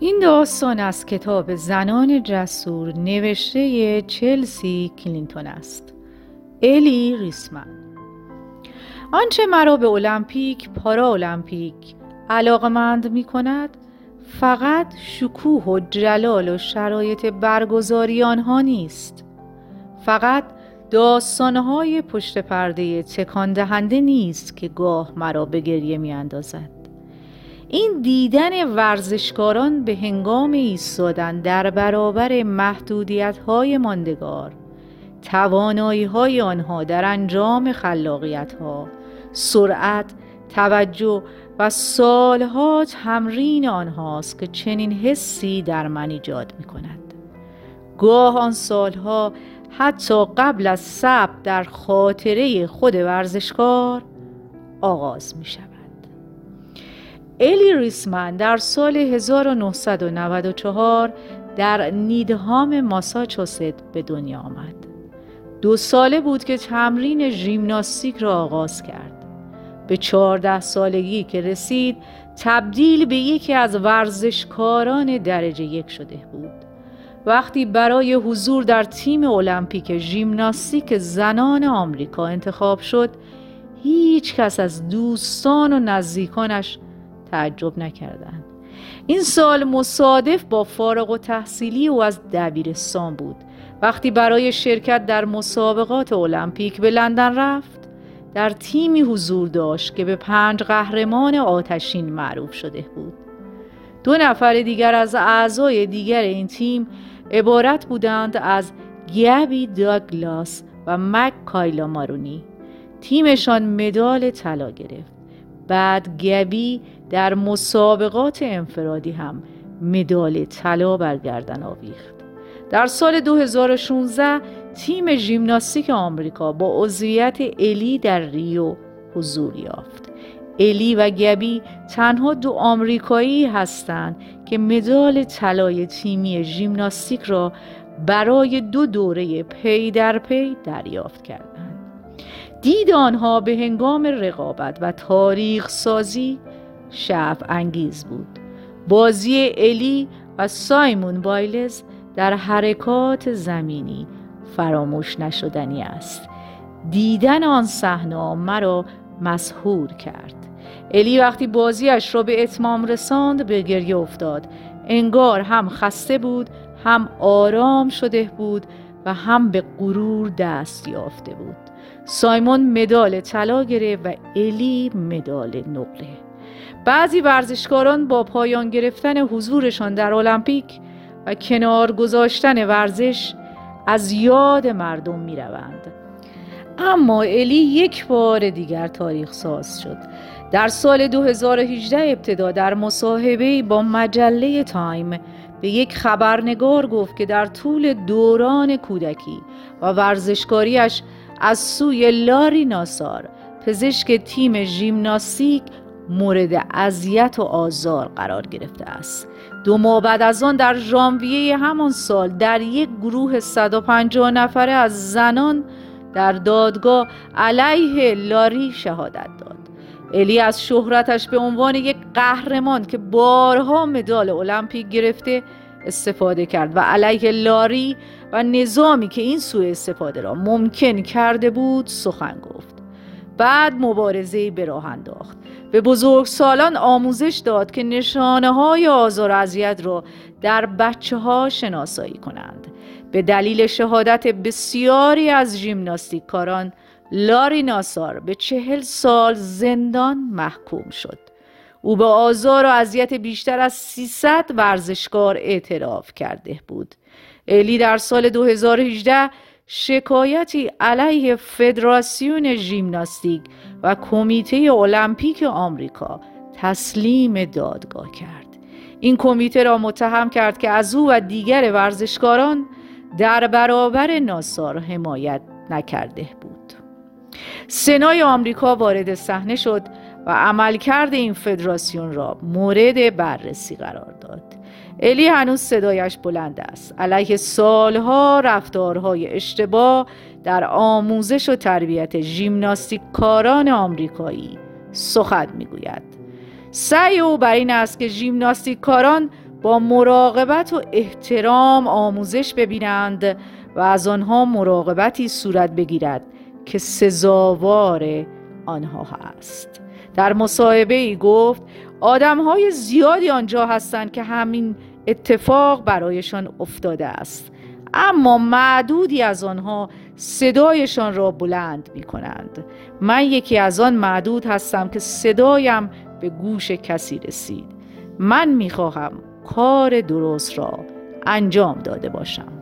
این داستان از کتاب زنان جسور نوشته چلسی کلینتون است. الی ریسمن. آنچه مرا به المپیک پارا المپیک علاقمند می کند فقط شکوه و جلال و شرایط برگزاری آنها نیست. فقط داستانهای پشت پرده تکان دهنده نیست که گاه مرا به گریه می اندازد. این دیدن ورزشکاران به هنگام ایستادن در برابر محدودیت های ماندگار توانایی های آنها در انجام خلاقیت ها سرعت توجه و سالها تمرین آنهاست که چنین حسی در من ایجاد می کند گاه آن سالها حتی قبل از ثبت در خاطره خود ورزشکار آغاز می شود الی ریسمن در سال 1994 در نیدهام ماساچوست به دنیا آمد. دو ساله بود که تمرین ژیمناستیک را آغاز کرد. به چهارده سالگی که رسید تبدیل به یکی از ورزشکاران درجه یک شده بود. وقتی برای حضور در تیم المپیک ژیمناستیک زنان آمریکا انتخاب شد هیچ کس از دوستان و نزدیکانش تعجب نکردند. این سال مصادف با فارغ و تحصیلی او از دبیرستان بود. وقتی برای شرکت در مسابقات المپیک به لندن رفت در تیمی حضور داشت که به پنج قهرمان آتشین معروف شده بود. دو نفر دیگر از اعضای دیگر این تیم عبارت بودند از گیابی داگلاس و مک کایلا مارونی تیمشان مدال طلا گرفت. بعد گبی در مسابقات انفرادی هم مدال طلا برگردن آویخت در سال 2016 تیم ژیمناستیک آمریکا با عضویت الی در ریو حضور یافت الی و گبی تنها دو آمریکایی هستند که مدال طلای تیمی ژیمناستیک را برای دو دوره پی در پی دریافت کردند. دیدن آنها به هنگام رقابت و تاریخ سازی شعف انگیز بود. بازی الی و سایمون بایلز در حرکات زمینی فراموش نشدنی است. دیدن آن صحنه مرا مسحور کرد. الی وقتی بازیش را به اتمام رساند به گریه افتاد انگار هم خسته بود هم آرام شده بود و هم به غرور دست یافته بود سایمون مدال طلا گرفت و الی مدال نقره بعضی ورزشکاران با پایان گرفتن حضورشان در المپیک و کنار گذاشتن ورزش از یاد مردم می روند. اما الی یک بار دیگر تاریخ ساز شد در سال 2018 ابتدا در مصاحبه با مجله تایم به یک خبرنگار گفت که در طول دوران کودکی و ورزشکاریش از سوی لاری ناسار. پزشک تیم ژیمناستیک مورد اذیت و آزار قرار گرفته است. دو ماه بعد از آن در ژانویه همان سال در یک گروه 150 نفره از زنان در دادگاه علیه لاری شهادت داد. الی از شهرتش به عنوان یک قهرمان که بارها مدال المپیک گرفته استفاده کرد و علیه لاری و نظامی که این سوء استفاده را ممکن کرده بود سخن گفت. بعد مبارزه به راه انداخت. به بزرگ سالان آموزش داد که نشانه های آزار اذیت را در بچه ها شناسایی کنند. به دلیل شهادت بسیاری از ژیمناستیک کاران لاری ناسار به چهل سال زندان محکوم شد. او به آزار و اذیت بیشتر از 300 ورزشکار اعتراف کرده بود. الی در سال 2018 شکایتی علیه فدراسیون ژیمناستیک و کمیته المپیک آمریکا تسلیم دادگاه کرد. این کمیته را متهم کرد که از او و دیگر ورزشکاران در برابر ناسار حمایت نکرده بود. سنای آمریکا وارد صحنه شد و عملکرد این فدراسیون را مورد بررسی قرار داد. الی هنوز صدایش بلند است. علیه سالها رفتارهای اشتباه در آموزش و تربیت ژیمناستیک کاران آمریکایی سخن می‌گوید. سعی او بر این است که ژیمناستیک کاران با مراقبت و احترام آموزش ببینند و از آنها مراقبتی صورت بگیرد که سزاوار آنها هست. در مصاحبه ای گفت آدم های زیادی آنجا هستند که همین اتفاق برایشان افتاده است. اما معدودی از آنها صدایشان را بلند می کنند من یکی از آن معدود هستم که صدایم به گوش کسی رسید. من می خواهم کار درست را انجام داده باشم.